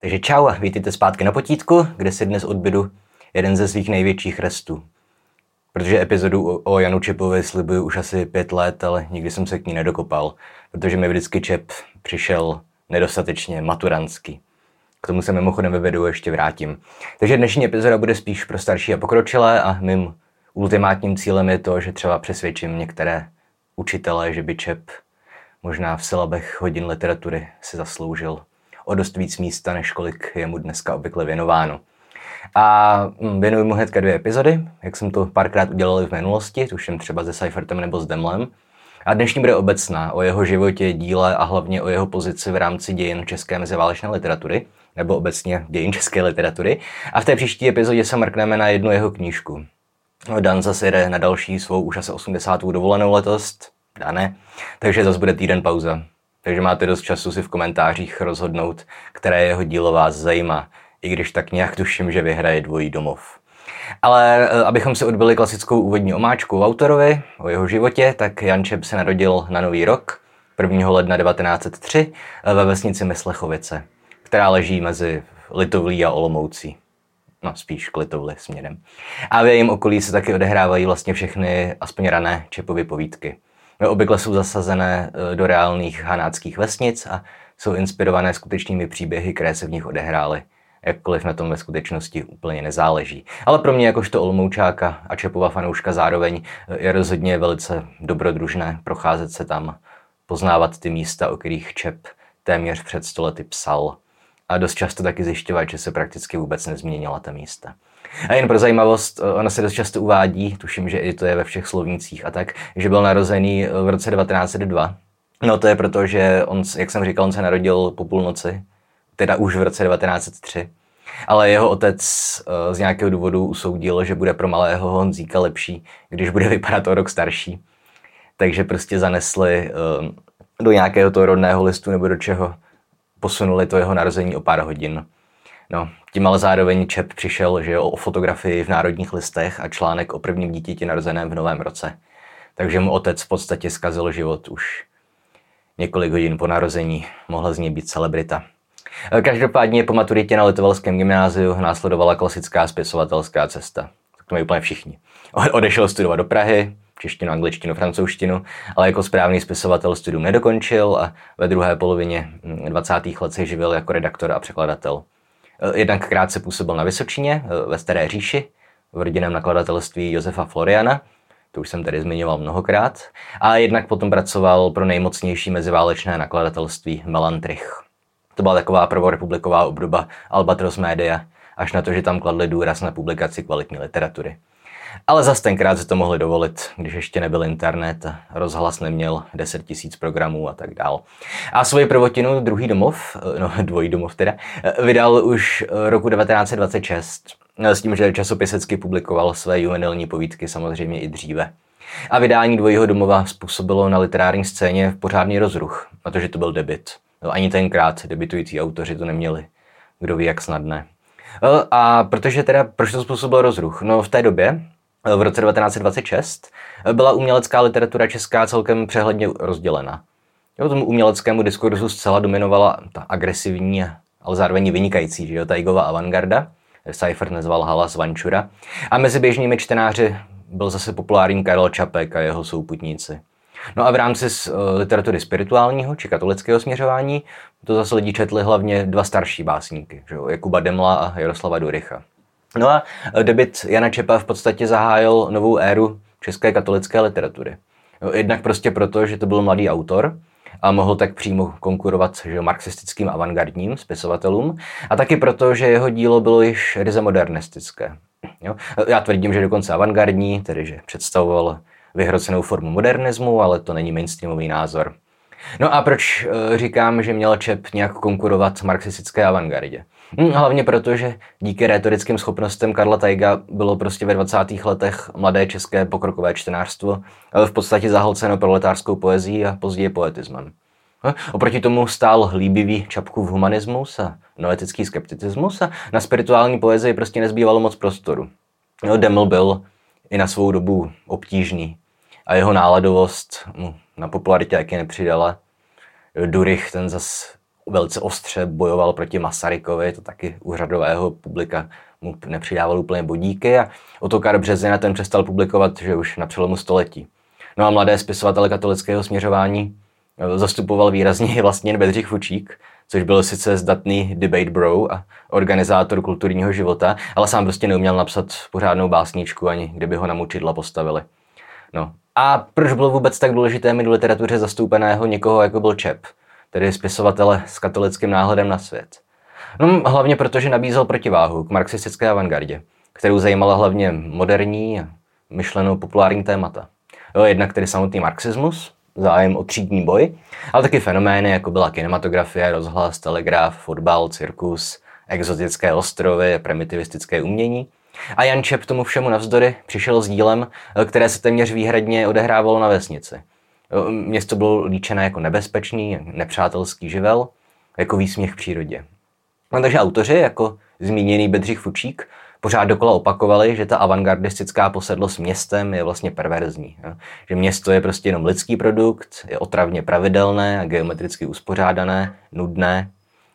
Takže čau a vítejte zpátky na potítku, kde si dnes odbydu jeden ze svých největších restů. Protože epizodu o Janu Čepovi slibuju už asi pět let, ale nikdy jsem se k ní nedokopal, protože mi vždycky Čep přišel nedostatečně maturanský. K tomu se mimochodem ve videu ještě vrátím. Takže dnešní epizoda bude spíš pro starší a pokročilé a mým ultimátním cílem je to, že třeba přesvědčím některé učitele, že by Čep možná v silabech hodin literatury si zasloužil o dost víc místa, než kolik je mu dneska obvykle věnováno. A hm, věnuji mu hnedka dvě epizody, jak jsem to párkrát udělal v minulosti, tuším třeba se Seifertem nebo s Demlem. A dnešní bude obecná o jeho životě, díle a hlavně o jeho pozici v rámci dějin české meziválečné literatury, nebo obecně dějin české literatury. A v té příští epizodě se mrkneme na jednu jeho knížku. Dan zase jde na další svou už asi 80. dovolenou letos, dané, takže zase bude týden pauza. Takže máte dost času si v komentářích rozhodnout, které jeho dílo vás zajímá, i když tak nějak tuším, že vyhraje dvojí domov. Ale eh, abychom si odbyli klasickou úvodní omáčku autorovi, o jeho životě, tak Jan Čep se narodil na Nový rok 1. ledna 1903 eh, ve vesnici Myslechovice, která leží mezi Litovlí a Olomoucí. No, spíš k Litovli směrem. A v jejím okolí se taky odehrávají vlastně všechny, aspoň rané Čepovy povídky. No, obvykle jsou zasazené eh, do reálných hanáckých vesnic a jsou inspirované skutečnými příběhy, které se v nich odehrály. Jakkoliv na tom ve skutečnosti úplně nezáleží. Ale pro mě jakožto Olmoučáka a Čepova fanouška zároveň eh, je rozhodně velice dobrodružné procházet se tam, poznávat ty místa, o kterých Čep téměř před stolety psal. A dost často taky zjišťovat, že se prakticky vůbec nezměnila ta místa. A jen pro zajímavost, eh, ona se dost často uvádí, tuším, že i to je ve všech slovnících a tak, že byl narozený eh, v roce 1902. No to je proto, že on, jak jsem říkal, on se narodil po půlnoci, teda už v roce 1903. Ale jeho otec eh, z nějakého důvodu usoudil, že bude pro malého Honzíka lepší, když bude vypadat o rok starší. Takže prostě zanesli do nějakého toho rodného listu nebo do čeho posunuli to jeho narození o pár hodin. No, tím ale zároveň Čep přišel že jo, o fotografii v Národních listech a článek o prvním dítěti narozeném v novém roce. Takže mu otec v podstatě zkazil život už několik hodin po narození. Mohla z něj být celebrita. Každopádně po maturitě na Litovelském gymnáziu následovala klasická spisovatelská cesta. Tak to mají úplně všichni. Odešel studovat do Prahy, češtinu, angličtinu, francouzštinu, ale jako správný spisovatel studium nedokončil a ve druhé polovině 20. let se živil jako redaktor a překladatel. Eh, jednak krátce působil na Vysočině eh, ve Staré říši v rodinném nakladatelství Josefa Floriana, to už jsem tady zmiňoval mnohokrát, a jednak potom pracoval pro nejmocnější meziválečné nakladatelství Melantrich. To byla taková prvorepubliková obdoba Albatros Media, až na to, že tam kladli důraz na publikaci kvalitní literatury. Ale zas tenkrát se to mohli dovolit, když ještě nebyl internet rozhlas neměl 10 tisíc programů a tak dál. A svoji prvotinu druhý domov, eh, no dvojí domov teda, eh, vydal už eh, roku 1926 s tím, že časopisecky publikoval své juvenilní povídky samozřejmě i dříve. A vydání dvojího domova způsobilo na literární scéně pořádný rozruch, protože to byl debit. No, ani tenkrát debitující autoři to neměli. Kdo ví, jak snadné. A protože teda, proč to způsobil rozruch? No v té době v roce 1926 byla umělecká literatura česká celkem přehledně rozdělena. Jo, tomu uměleckému diskurzu zcela dominovala ta agresivní, ale zároveň vynikající, že jo, Taigova avantgarda, Seifert nezval Hala Svančura, a mezi běžnými čtenáři byl zase populární Karel Čapek a jeho souputníci. No a v rámci uh, literatury spirituálního či katolického směřování to zase lidi četli hlavně dva starší básníky, že jo, Jakuba Demla a Jaroslava Duricha. No a eh, debit Jana Čepa v podstatě zahájil novou éru české katolické literatury. Jednak prostě proto, že to byl mladý autor a mohl tak přímo konkurovat že, marxistickým avantgardním spisovatelům a taky proto, že jeho dílo bylo již ryze modernistické. Jo? Já tvrdím, že dokonce avantgardní, tedy že představoval vyhrocenou formu modernismu, ale to není mainstreamový názor. No a proč eh, říkám, že měl Čep nějak konkurovat marxistické avantgardě? Hm, hlavně proto, že díky retorickým schopnostem Karla Tajga bylo prostě ve 20. letech mladé české pokrokové čtenářstvo v podstatě zahlceno proletářskou poezí a později poetismem. Hm, oproti tomu stál líbivý Čapkův humanismus a noetický skepticismus a na spirituální poezii prostě nezbývalo moc prostoru. Deml byl i na svou dobu obtížný a jeho náladovost na popularitě taky nepřidala. Durich ten zas velice ostře bojoval proti Masarykovi, to taky úřadového publika mu nepřidával úplně bodíky a Otokar Březina ten přestal publikovat, že už na přelomu století. No a mladé spisovatele katolického směřování eh, zastupoval výrazně vlastně Bedřich Fučík, což byl sice zdatný debate bro a organizátor kulturního života, ale sám prostě neuměl napsat pořádnou básničku, ani kdyby ho na mučidla postavili. No. A proč bylo vůbec tak důležité mít v literatuře zastoupeného někoho, jako byl Čep, tedy spisovatele s katolickým náhledem na svět? No, hlavně protože nabízel protiváhu k marxistické avantgardě, kterou zajímala hlavně moderní a myšlenou populární témata. Jo, jednak tedy samotný marxismus, zájem o třídní boj, ale taky fenomény, jako byla kinematografie, rozhlas, telegraf, fotbal, cirkus, exotické ostrovy, primitivistické umění. A Jan Čep tomu všemu navzdory přišel s dílem, které se téměř výhradně odehrávalo na vesnici. Město bylo líčené jako nebezpečný, nepřátelský živel, jako výsměch přírodě. No, takže autoři, jako zmíněný Bedřich Fučík, pořád dokola opakovali, že ta avantgardistická posedlost městem je vlastně perverzní. Jo? Že město je prostě jenom lidský produkt, je otravně pravidelné a geometricky uspořádané, nudné,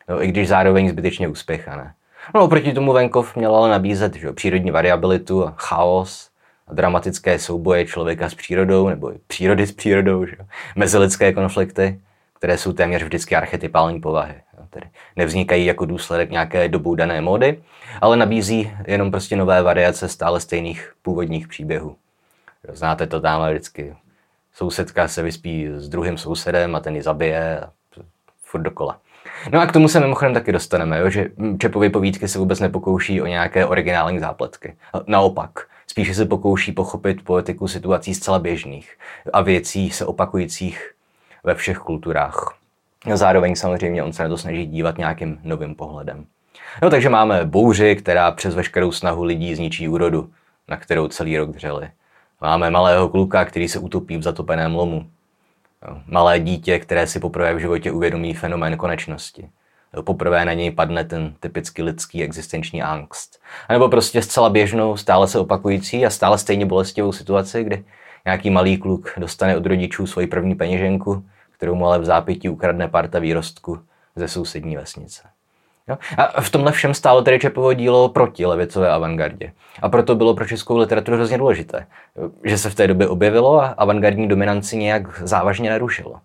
jo? i když zároveň zbytečně uspěchané. No oproti tomu venkov měl ale nabízet že, přírodní variabilitu a chaos, a dramatické souboje člověka s přírodou, nebo přírody s přírodou, že? mezilidské konflikty, které jsou téměř vždycky archetypální povahy tedy nevznikají jako důsledek nějaké doboudané módy, ale nabízí jenom prostě nové variace stále stejných původních příběhů. Znáte to tam vždycky. Sousedka se vyspí s druhým sousedem a ten ji zabije a furt dokola. No a k tomu se mimochodem taky dostaneme, jo, že Čepovy povídky se vůbec nepokouší o nějaké originální zápletky. Naopak, spíše se pokouší pochopit poetiku situací zcela běžných a věcí se opakujících ve všech kulturách. Zároveň samozřejmě on se na to snaží dívat nějakým novým pohledem. No takže máme bouři, která přes veškerou snahu lidí zničí úrodu, na kterou celý rok dřeli. Máme malého kluka, který se utopí v zatopeném lomu. Malé dítě, které si poprvé v životě uvědomí fenomén konečnosti. Poprvé na něj padne ten typicky lidský existenční angst. A nebo prostě zcela běžnou, stále se opakující a stále stejně bolestivou situaci, kdy nějaký malý kluk dostane od rodičů svoji první peněženku, kterou mu ale v zápětí ukradne parta výrostku ze sousední vesnice. Jo? A v tomhle všem stálo tedy Čepovo dílo proti levicové avantgardě. A proto bylo pro českou literaturu hrozně důležité, že se v té době objevilo a avantgardní dominanci nějak závažně narušilo.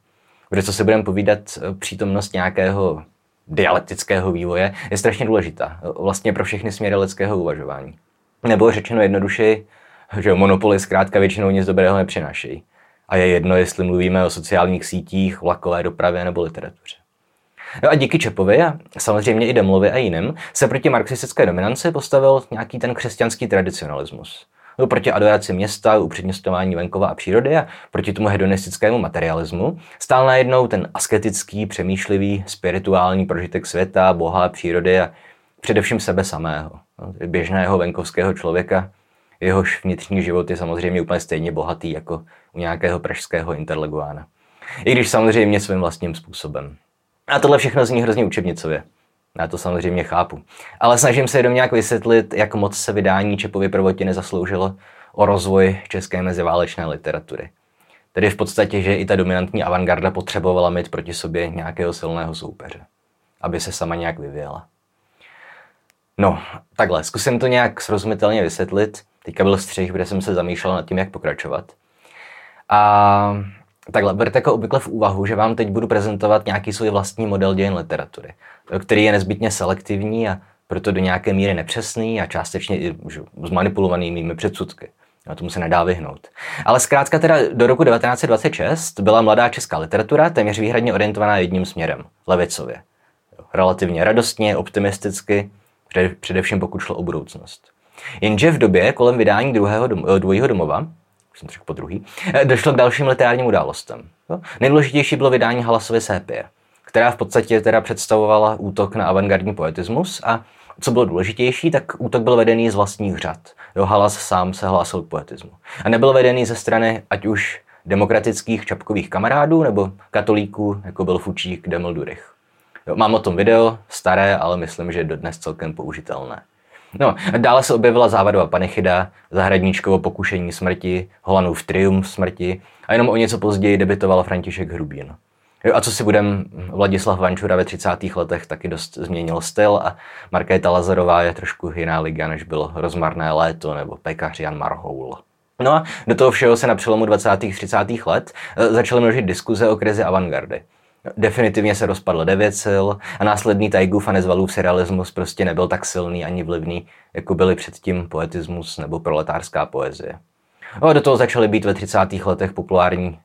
Protože co si budeme povídat, přítomnost nějakého dialektického vývoje je strašně důležitá. Vlastně pro všechny směry lidského uvažování. Nebo řečeno jednodušeji, že monopoly zkrátka většinou nic dobrého nepřinášejí a je jedno, jestli mluvíme o sociálních sítích, vlakové dopravě nebo literatuře. No a díky Čepovi a samozřejmě i Demlovi a jiným se proti marxistické dominanci postavil nějaký ten křesťanský tradicionalismus. No, proti adoraci města, upřednostňování venkova a přírody a proti tomu hedonistickému materialismu stál najednou ten asketický, přemýšlivý, spirituální prožitek světa, boha, přírody a především sebe samého, no, běžného venkovského člověka, jehož vnitřní život je samozřejmě úplně stejně bohatý jako u nějakého pražského interleguána. I když samozřejmě svým vlastním způsobem. A tohle všechno zní hrozně učebnicově. Já to samozřejmě chápu. Ale snažím se jenom nějak vysvětlit, jak moc se vydání Čepovy prvotiny zasloužilo o rozvoj české meziválečné literatury. Tedy v podstatě, že i ta dominantní avantgarda potřebovala mít proti sobě nějakého silného soupeře, aby se sama nějak vyvíjela. No, takhle, zkusím to nějak srozumitelně vysvětlit. Teďka byl střih, kde jsem se zamýšlel nad tím, jak pokračovat. A takhle, berte jako obvykle v úvahu, že vám teď budu prezentovat nějaký svůj vlastní model dějin literatury, který je nezbytně selektivní a proto do nějaké míry nepřesný a částečně i zmanipulovaný mými předsudky. No, tomu se nedá vyhnout. Ale zkrátka teda do roku 1926 byla mladá česká literatura téměř výhradně orientovaná jedním směrem, levicově. Relativně radostně, optimisticky, především pokud šlo o budoucnost. Jenže v době kolem vydání druhého dom, eh, dvojího domova, jsem řekl po druhý, eh, došlo k dalším literárním událostem. Jo? Nejdůležitější bylo vydání Halasovy sépie, která v podstatě teda představovala útok na avantgardní poetismus a co bylo důležitější, tak útok byl vedený z vlastních řad. Jo, Halas sám se hlásil k poetismu. A nebyl vedený ze strany ať už demokratických čapkových kamarádů nebo katolíků, jako byl Fučík Demel Durich. Jo, mám o tom video, staré, ale myslím, že dodnes celkem použitelné. No, dále se objevila závadová panechida, zahradníčkovo pokušení smrti, Holanův triumf smrti a jenom o něco později debitoval František Hrubín. A co si budem, Vladislav Vančura ve 30. letech taky dost změnil styl a Markéta Lazarová je trošku jiná liga, než bylo Rozmarné léto nebo pekař Jan Marhoul. No a do toho všeho se na přelomu 20. a 30. let eh, začaly množit diskuze o krizi avantgardy. Definitivně se rozpadl devět sil a následný Taigův a nezvalův surrealismus prostě nebyl tak silný ani vlivný, jako byly předtím poetismus nebo proletářská poezie. No a do toho začaly být ve 30. letech populární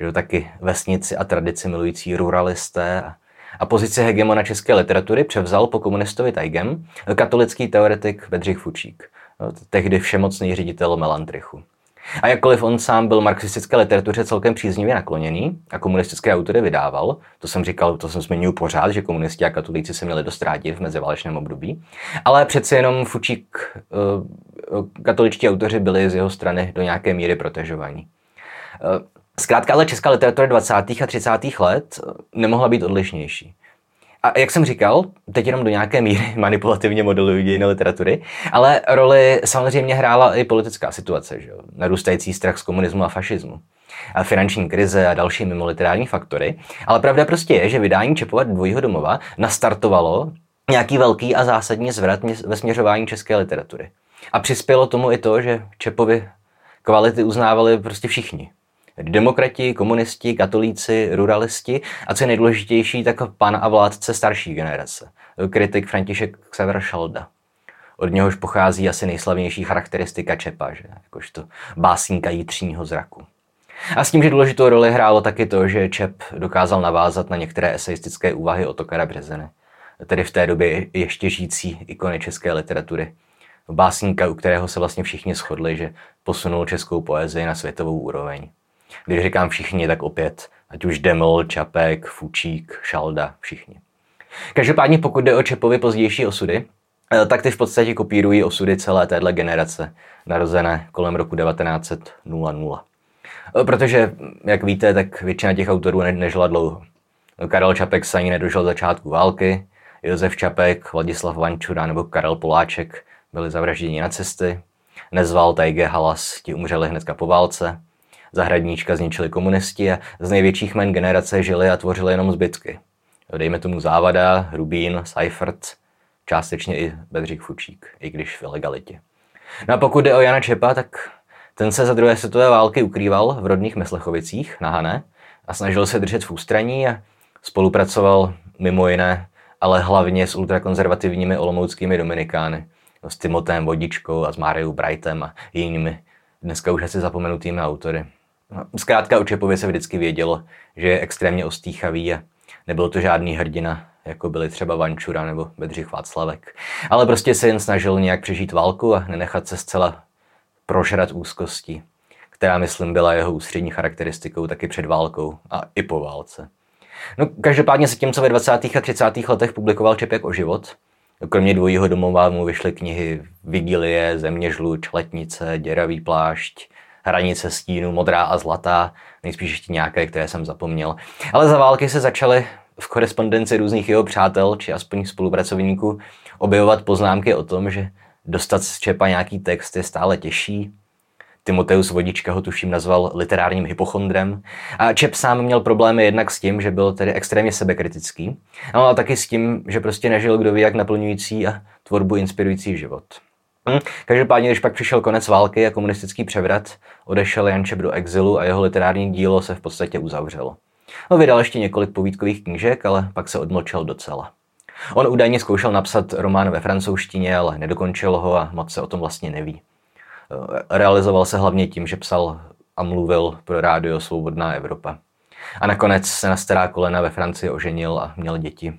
že taky vesnici a tradici milující ruralisté a pozici hegemona české literatury převzal po komunistovi Taigem katolický teoretik Bedřich Fučík, no, tehdy všemocný ředitel Melantrichu. A jakkoliv on sám byl marxistické literatuře celkem příznivě nakloněný a komunistické autory vydával, to jsem říkal, to jsem zmiňuji pořád, že komunisti a katolíci se měli dost rádi v meziválečném období, ale přeci jenom Fučík, eh, katoličtí autoři byli z jeho strany do nějaké míry protežovaní. Eh, zkrátka ale česká literatura 20. a 30. let nemohla být odlišnější. A jak jsem říkal, teď jenom do nějaké míry manipulativně modelují dějiny literatury, ale roli samozřejmě hrála i politická situace, že jo? narůstající strach z komunismu a fašismu, a finanční krize a další mimoliterární faktory. Ale pravda prostě je, že vydání Čepova dvojího domova nastartovalo nějaký velký a zásadní zvrat ve směřování české literatury. A přispělo tomu i to, že Čepovi kvality uznávali prostě všichni. Demokrati, komunisti, katolíci, ruralisti a co je nejdůležitější, tak pan a vládce starší generace. Kritik František Xaver Šalda. Od něhož pochází asi nejslavnější charakteristika Čepa, že? jakožto básníka jitřního zraku. A s tím, že důležitou roli hrálo taky to, že Čep dokázal navázat na některé eseistické úvahy Otokara Březeny, tedy v té době ještě žijící ikony české literatury. Básníka, u kterého se vlastně všichni shodli, že posunul českou poezii na světovou úroveň. Když říkám všichni, tak opět, ať už Deml, Čapek, Fučík, Šalda, všichni. Každopádně pokud jde o Čepovi pozdější osudy, eh, tak ty v podstatě kopírují osudy celé téhle generace, narozené kolem roku 1900. Eh, protože, jak víte, tak většina těch autorů ne- nežila dlouho. Karel Čapek se ani nedožil začátku války, Josef Čapek, Vladislav Vančura nebo Karel Poláček byli zavražděni na cesty, Nezval Tajge Halas, ti umřeli hnedka po válce, Zahradníčka zničili komunisti a z největších men generace žili a tvořili jenom zbytky. Dejme tomu Závada, Rubín, Seifert, částečně i Bedřich Fučík, i když v ilegalitě. No a pokud jde o Jana Čepa, tak ten se za druhé světové války ukrýval v rodných Meslechovicích na Hané a snažil se držet v ústraní a spolupracoval mimo jiné, ale hlavně s ultrakonzervativními olomouckými dominikány, s Timotem Vodičkou a s Máriou Brightem a jinými dneska už asi zapomenutými autory. No, zkrátka o Čepově se vždycky vědělo, že je extrémně ostýchavý a nebyl to žádný hrdina, jako byli třeba Vančura nebo Bedřich Václavek. Ale prostě se jen snažil nějak přežít válku a nenechat se zcela prožrat úzkosti, která, myslím, byla jeho ústřední charakteristikou taky před válkou a i po válce. No, každopádně se tím, co ve 20. a 30. letech publikoval Čepek o život, kromě dvojího domova mu vyšly knihy Vigilie, Země žluč, Letnice, Děravý plášť, hranice stínu, modrá a zlatá, nejspíš ještě nějaké, které jsem zapomněl. Ale za války se začaly v korespondenci různých jeho přátel, či aspoň spolupracovníků, objevovat poznámky o tom, že dostat z Čepa nějaký text je stále těžší. Timoteus Vodička ho tuším nazval literárním hypochondrem. A Čep sám měl problémy jednak s tím, že byl tedy extrémně sebekritický, ale taky s tím, že prostě nežil kdo ví jak naplňující a tvorbu inspirující život. Hm. Každopádně, když pak přišel konec války a komunistický převrat, odešel Jančep do exilu a jeho literární dílo se v podstatě uzavřelo. No, vydal ještě několik povídkových knížek, ale pak se odmlčel docela. On údajně zkoušel napsat román ve francouzštině, ale nedokončil ho a moc se o tom vlastně neví. Realizoval se hlavně tím, že psal a mluvil pro rádio Svobodná Evropa. A nakonec se na stará kolena ve Francii oženil a měl děti.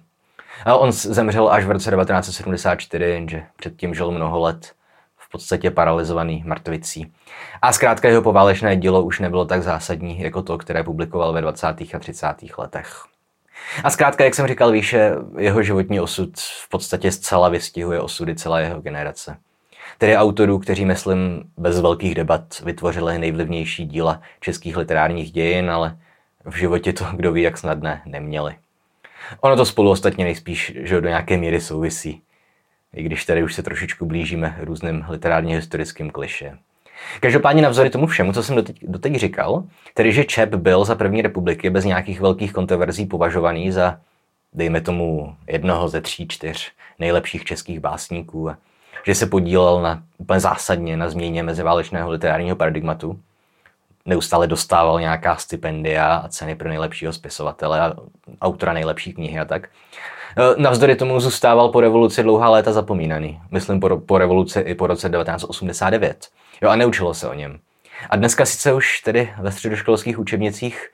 A on zemřel až v roce 1974, jenže předtím žil mnoho let v podstatě paralizovaný mrtvicí. A zkrátka jeho poválečné dílo už nebylo tak zásadní jako to, které publikoval ve 20. a 30. letech. A zkrátka, jak jsem říkal výše, jeho životní osud v podstatě zcela vystihuje osudy celé jeho generace. Tedy autorů, kteří, myslím, bez velkých debat vytvořili nejvlivnější díla českých literárních dějin, ale v životě to, kdo ví, jak snadné, neměli. Ono to spolu ostatně nejspíš, že do nějaké míry souvisí i když tady už se trošičku blížíme různým literárně historickým kliše. Každopádně navzory tomu všemu, co jsem doteď, doteď říkal, tedy že Čep byl za první republiky bez nějakých velkých kontroverzí považovaný za, dejme tomu, jednoho ze tří, čtyř nejlepších českých básníků že se podílel na, úplně zásadně na změně meziválečného literárního paradigmatu. Neustále dostával nějaká stipendia a ceny pro nejlepšího spisovatele a autora nejlepší knihy a tak. E, navzdory tomu zůstával po revoluci dlouhá léta zapomínaný. Myslím po, po revoluci i po roce 1989. Jo, a neučilo se o něm. A dneska sice už tedy ve středoškolských učebnicích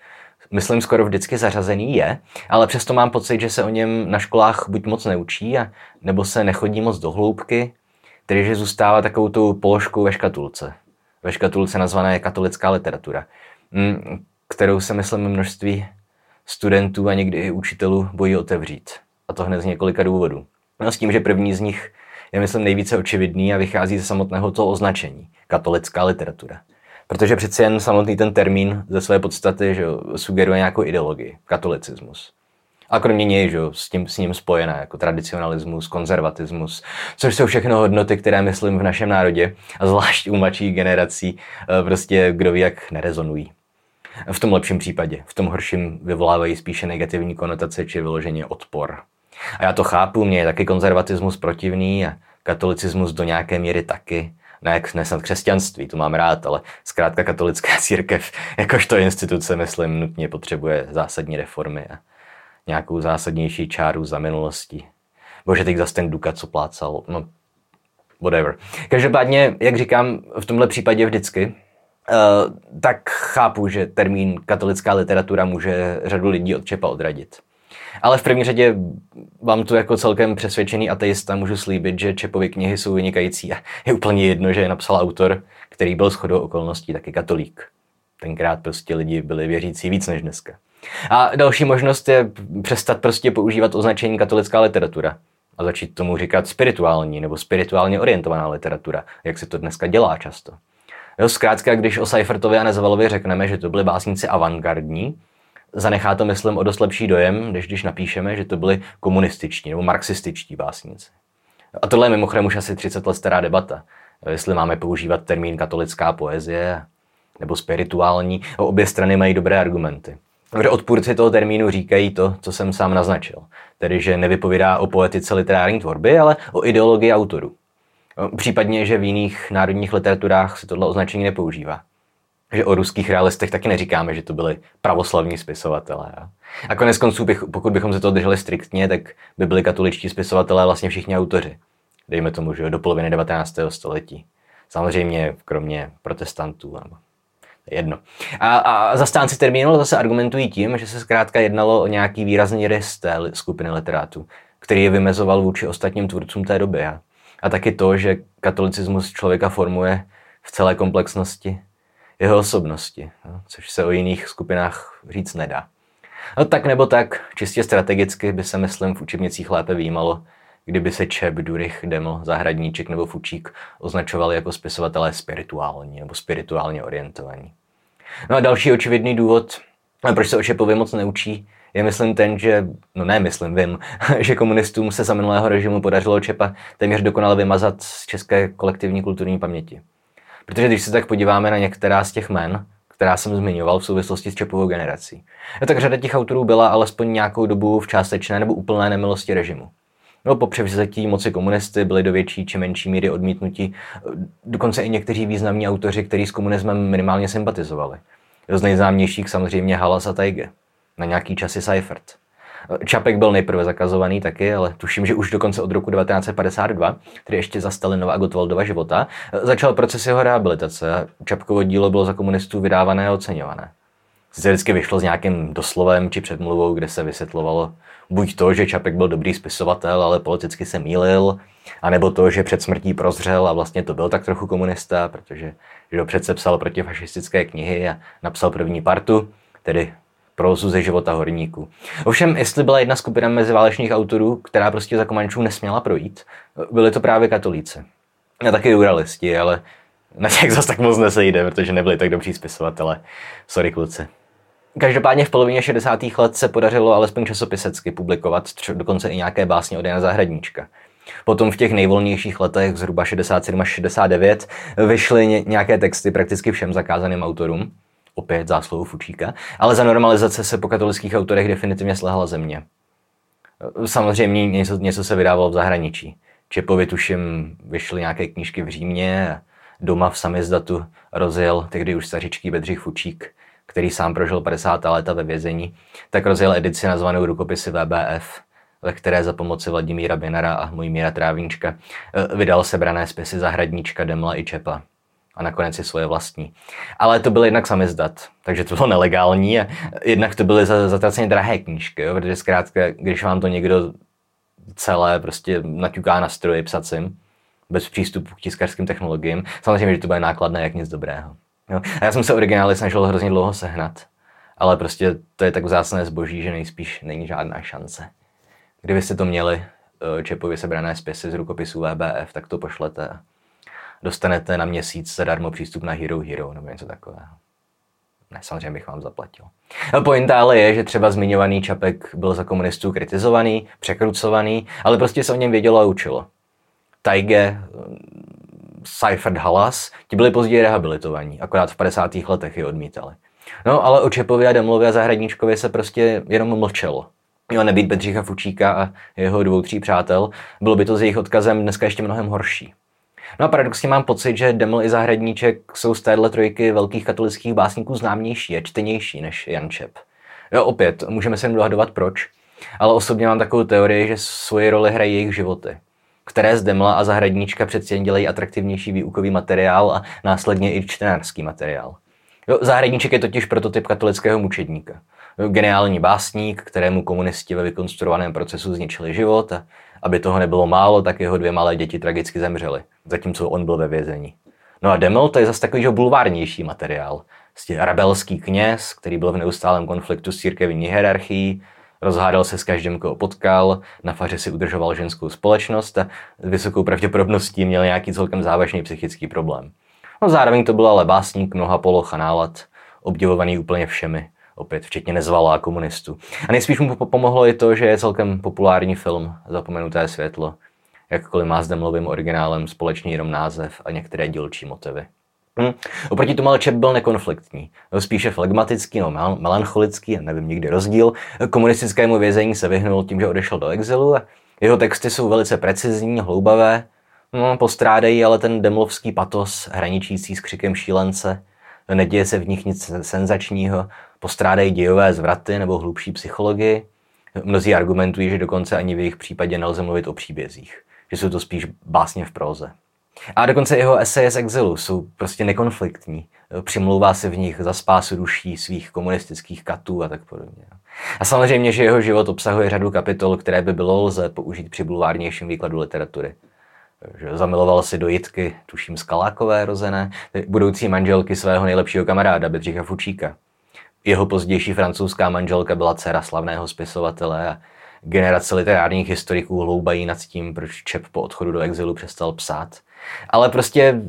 myslím skoro vždycky zařazený je, ale přesto mám pocit, že se o něm na školách buď moc neučí, a, nebo se nechodí moc do hloubky, tedy že zůstává takovou tu položkou ve škatulce. Ve škatulce nazvané katolická literatura, mm, kterou se myslím množství studentů a někdy i učitelů bojí otevřít. To hned z několika důvodů. No s tím, že první z nich je myslím nejvíce očividný a vychází ze samotného toho označení katolická literatura. Protože přeci jen samotný ten termín ze své podstaty že sugeruje nějakou ideologii, katolicismus. A kromě něj, že s tím s ním spojené, jako tradicionalismus, konzervatismus, což jsou všechno hodnoty, které myslím v našem národě, a zvlášť u mladších generací, eh, prostě kdo ví, jak nerezonují. V tom lepším případě, v tom horším vyvolávají spíše negativní konotace či vyloženě odpor. A já to chápu, mě je taky konzervatismus protivný a katolicismus do nějaké míry taky. Ne, jak nesnad křesťanství, to mám rád, ale zkrátka katolická církev jakožto instituce, myslím, nutně potřebuje zásadní reformy a nějakou zásadnější čáru za minulostí. Bože, teď zase ten Duka, co plácal, no, whatever. Každopádně, jak říkám, v tomhle případě vždycky, uh, tak chápu, že termín katolická literatura může řadu lidí od Čepa odradit. Ale v první řadě vám tu jako celkem přesvědčený ateista můžu slíbit, že Čepovy knihy jsou vynikající a je úplně jedno, že je napsal autor, který byl shodou okolností taky katolík. Tenkrát prostě lidi byli věřící víc než dneska. A další možnost je přestat prostě používat označení katolická literatura a začít tomu říkat spirituální nebo spirituálně orientovaná literatura, jak se to dneska dělá často. Jo, zkrátka, když o Seifertovi a Nezavalovi řekneme, že to byli básníci avantgardní, zanechá to, myslím, o dost lepší dojem, než když napíšeme, že to byli komunističní nebo marxističtí básníci. A tohle je mimochodem už asi 30 let stará debata. Jestli máme používat termín katolická poezie nebo spirituální, obě strany mají dobré argumenty. Protože odpůrci toho termínu říkají to, co jsem sám naznačil. Tedy, že nevypovídá o poetice literární tvorby, ale o ideologii autorů. Případně, že v jiných národních literaturách se tohle označení nepoužívá že o ruských realistech taky neříkáme, že to byli pravoslavní spisovatelé. A konec konců, pokud bychom se to drželi striktně, tak by byli katoličtí spisovatelé vlastně všichni autoři. Dejme tomu, že do poloviny 19. století. Samozřejmě kromě protestantů. Nebo jedno. A, a zastánci termínu zase argumentují tím, že se zkrátka jednalo o nějaký výrazný rys té skupiny literátů, který je vymezoval vůči ostatním tvůrcům té doby. A, a taky to, že katolicismus člověka formuje v celé komplexnosti jeho osobnosti, no, což se o jiných skupinách říct nedá. No tak nebo tak, čistě strategicky by se, myslím, v učebnicích lépe výjímalo, kdyby se Čep, Durich, Demo, Zahradníček nebo Fučík označovali jako spisovatelé spirituální nebo spirituálně orientovaní. No a další očividný důvod, proč se o Čepovi moc neučí, je myslím ten, že, no ne myslím, vím, že komunistům se za minulého režimu podařilo Čepa téměř dokonale vymazat z české kolektivní kulturní paměti. Protože když se tak podíváme na některá z těch men, která jsem zmiňoval v souvislosti s Čepovou generací, no tak řada těch autorů byla alespoň nějakou dobu v částečné nebo úplné nemilosti režimu. No, po převzetí moci komunisty byli do větší či menší míry odmítnutí dokonce i někteří významní autoři, kteří s komunismem minimálně sympatizovali. Z nejznámějších samozřejmě Halas a Tajge. Na nějaký časy Seifert. Čapek byl nejprve zakazovaný taky, ale tuším, že už dokonce od roku 1952, tedy ještě za Stalinova a Gotwaldova života, začal proces jeho rehabilitace Čapkovo dílo bylo za komunistů vydávané a oceňované. Sice vždycky vyšlo s nějakým doslovem či předmluvou, kde se vysvětlovalo buď to, že Čapek byl dobrý spisovatel, ale politicky se mýlil, anebo to, že před smrtí prozřel a vlastně to byl tak trochu komunista, protože že přece psal protifašistické knihy a napsal první partu, tedy prózu ze života horníků. Ovšem, jestli byla jedna skupina meziválečných autorů, která prostě za Komančů nesměla projít, byly to právě katolíci. A taky uralisti, ale na těch zase tak moc nesejde, protože nebyli tak dobří spisovatelé. Sorry kluci. Každopádně v polovině 60. let se podařilo alespoň časopisecky publikovat dokonce i nějaké básně od Jana Zahradníčka. Potom v těch nejvolnějších letech, zhruba 67 až 69, vyšly nějaké texty prakticky všem zakázaným autorům, opět zásluhu Fučíka, ale za normalizace se po katolických autorech definitivně slehla země. Samozřejmě něco, něco se vydávalo v zahraničí. Čepovi tuším vyšly nějaké knížky v Římě, doma v samizdatu rozjel tehdy už stařičký Bedřich Fučík, který sám prožil 50. léta ve vězení, tak rozjel edici nazvanou Rukopisy VBF, ve které za pomoci Vladimíra Binara a Mojmíra Trávníčka eh, vydal sebrané spisy Zahradníčka, Demla i Čepa a nakonec si svoje vlastní. Ale to byl jednak samizdat, takže to bylo nelegální a jednak to byly zatraceně drahé knížky, jo, protože zkrátka, když vám to někdo celé prostě naťuká na stroji psacím, bez přístupu k tiskařským technologiím, samozřejmě, že to bude nákladné jak nic dobrého. Jo. A já jsem se originály snažil hrozně dlouho sehnat, ale prostě to je tak vzácné zboží, že nejspíš není žádná šance. Kdybyste to měli, eh, čepově sebrané spisy z rukopisů VBF, tak to pošlete a dostanete na měsíc zadarmo přístup na Hero Hero nebo něco takového. Ne, samozřejmě bych vám zaplatil. Pointa ale je, že třeba zmiňovaný Čapek byl za komunistů kritizovaný, překrucovaný, ale prostě se o něm vědělo a učilo. Taige, Seifert Halas, ti byli později rehabilitovaní, akorát v 50. letech je odmítali. No, ale o Čepovi a Demlovi a Zahradníčkovi se prostě jenom mlčelo. Měl nebýt Bedřicha Fučíka a jeho dvou, tří přátel, bylo by to s jejich odkazem dneska ještě mnohem horší. No a paradoxně mám pocit, že Deml i Zahradníček jsou z téhle trojky velkých katolických básníků známější a čtenější než Jan Čep. Jo, opět, můžeme se jen dohadovat proč, ale osobně mám takovou teorii, že svoji roli hrají jejich životy které z Demla a Zahradníčka přeci jen dělají atraktivnější výukový materiál a následně i čtenářský materiál. Jo, Zahradníček je totiž prototyp katolického mučedníka. Jo, geniální básník, kterému komunisti ve vykonstruovaném procesu zničili život a aby toho nebylo málo, tak jeho dvě malé děti tragicky zemřely, zatímco on byl ve vězení. No a Demel to je zase takový bulvárnější materiál. Prostě rebelský kněz, který byl v neustálém konfliktu s církevní hierarchií, rozhádal se s každým, koho potkal, na faře si udržoval ženskou společnost a s vysokou pravděpodobností měl nějaký celkem závažný psychický problém. No zároveň to byl ale básník mnoha poloch a nálad, obdivovaný úplně všemi, opět včetně nezvalá komunistů. A nejspíš mu pomohlo i to, že je celkem populární film Zapomenuté světlo, jakkoliv má s Demlovým originálem společný jenom název a některé dílčí motivy. Hm. Oproti tomu ale Čep byl nekonfliktní. Spíše flegmatický, no, melancholický, nevím nikdy rozdíl. Komunistickému vězení se vyhnul tím, že odešel do exilu a jeho texty jsou velice precizní, hloubavé. No, postrádají ale ten demlovský patos, hraničící s křikem šílence. Neděje se v nich nic senzačního, postrádají dějové zvraty nebo hlubší psychologii. Mnozí argumentují, že dokonce ani v jejich případě nelze mluvit o příbězích, že jsou to spíš básně v próze. A dokonce jeho eseje z exilu jsou prostě nekonfliktní. Přimlouvá se v nich za spásu duší svých komunistických katů a tak podobně. A samozřejmě, že jeho život obsahuje řadu kapitol, které by bylo lze použít při bulvárnějším výkladu literatury. Že zamiloval si do Jitky, tuším Skalákové rozené, budoucí manželky svého nejlepšího kamaráda Bedřicha Fučíka. Jeho pozdější francouzská manželka byla dcera slavného spisovatele a generace literárních historiků hloubají nad tím, proč Čep po odchodu do exilu přestal psát. Ale prostě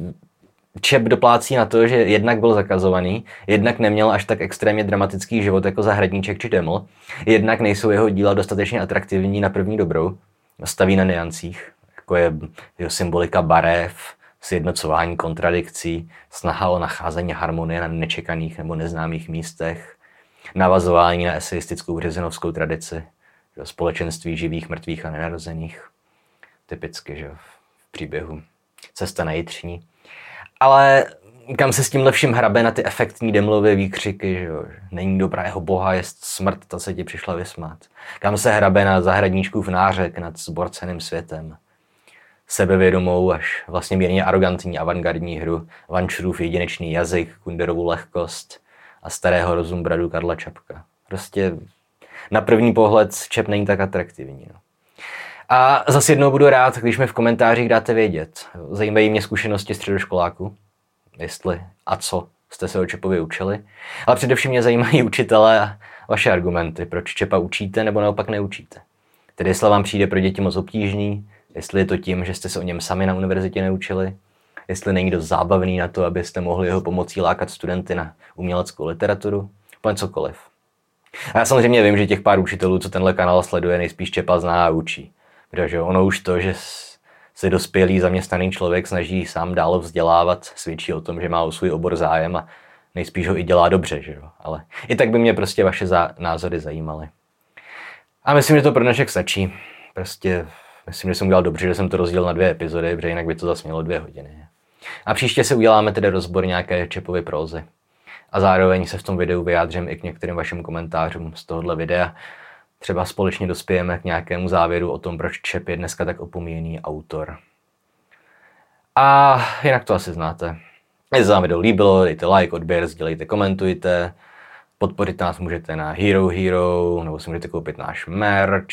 Čep doplácí na to, že jednak byl zakazovaný, jednak neměl až tak extrémně dramatický život jako Zahradníček či Deml, jednak nejsou jeho díla dostatečně atraktivní na první dobrou, staví na niancích, jako je jeho symbolika barev, sjednocování kontradikcí, snaha o nacházení harmonie na nečekaných nebo neznámých místech, navazování na eseistickou březinovskou tradici, že společenství živých, mrtvých a nenarozených. Typicky, že v příběhu cesta na jitřní. Ale kam se s tím lepším hrabe na ty efektní demlové výkřiky, že jo, není dobrá jeho boha, je smrt, ta se ti přišla vysmát. Kam se hrabe na zahradníčku v nářek nad zborceným světem. Sebevědomou až vlastně mírně arrogantní avantgardní hru, Vančurův jedinečný jazyk, Kunderovu lehkost a starého rozum bradu Karla Čapka. Prostě na první pohled Čep není tak atraktivní. No. A zase jednou budu rád, když mi v komentářích dáte vědět. Zajímají mě zkušenosti středoškoláků, jestli a co jste se o Čepovi učili. Ale především mě zajímají učitelé a vaše argumenty, proč Čepa učíte nebo naopak neučíte. Tedy jestli vám přijde pro děti moc obtížný, jestli je to tím, že jste se o něm sami na univerzitě neučili, jestli není dost zábavný na to, abyste mohli jeho pomocí lákat studenty na uměleckou literaturu, úplně cokoliv. A já samozřejmě vím, že těch pár učitelů, co tenhle kanál sleduje, nejspíš Čepa zná a učí. Protože ono už to, že se dospělý zaměstnaný člověk snaží sám dál vzdělávat, svědčí o tom, že má o svůj obor zájem a nejspíš ho i dělá dobře, že jo. Ale i tak by mě prostě vaše názory zajímaly. A myslím, že to pro dnešek stačí. Prostě myslím, že jsem udělal dobře, že jsem to rozdělil na dvě epizody, protože jinak by to zase mělo dvě hodiny. A příště si uděláme tedy rozbor nějaké čepovy prózy. A zároveň se v tom videu vyjádřím i k některým vašim komentářům z tohohle videa. Třeba společně dospějeme k nějakému závěru o tom, proč Čep je dneska tak opomíjený autor. A jinak to asi znáte. Jestli vám video líbilo, dejte like, odběr, sdělejte, komentujte. Podporit nás můžete na Hero Hero, nebo si můžete koupit náš merch.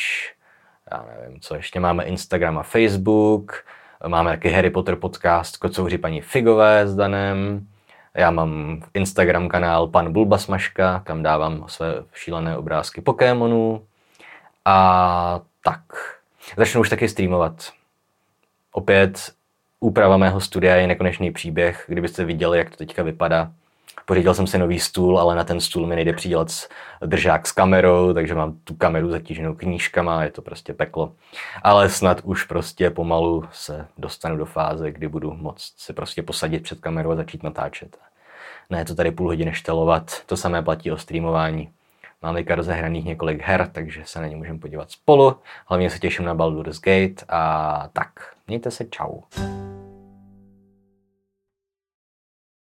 Já nevím, co ještě máme Instagram a Facebook. Máme taky Harry Potter podcast Kocouři paní Figové s Danem. Já mám Instagram kanál Pan Bulbasmaška, kam dávám své šílené obrázky Pokémonů. A tak. Začnu už taky streamovat. Opět úprava mého studia je nekonečný příběh. Kdybyste viděli, jak to teďka vypadá, Pořídil jsem si nový stůl, ale na ten stůl mi nejde přidělat držák s kamerou, takže mám tu kameru zatíženou knížkama, je to prostě peklo. Ale snad už prostě pomalu se dostanu do fáze, kdy budu moct se prostě posadit před kamerou a začít natáčet. Ne to tady půl hodiny štelovat, to samé platí o streamování. Mám teďka rozehraných několik her, takže se na ně můžeme podívat spolu. Hlavně se těším na Baldur's Gate a tak, mějte se, čau.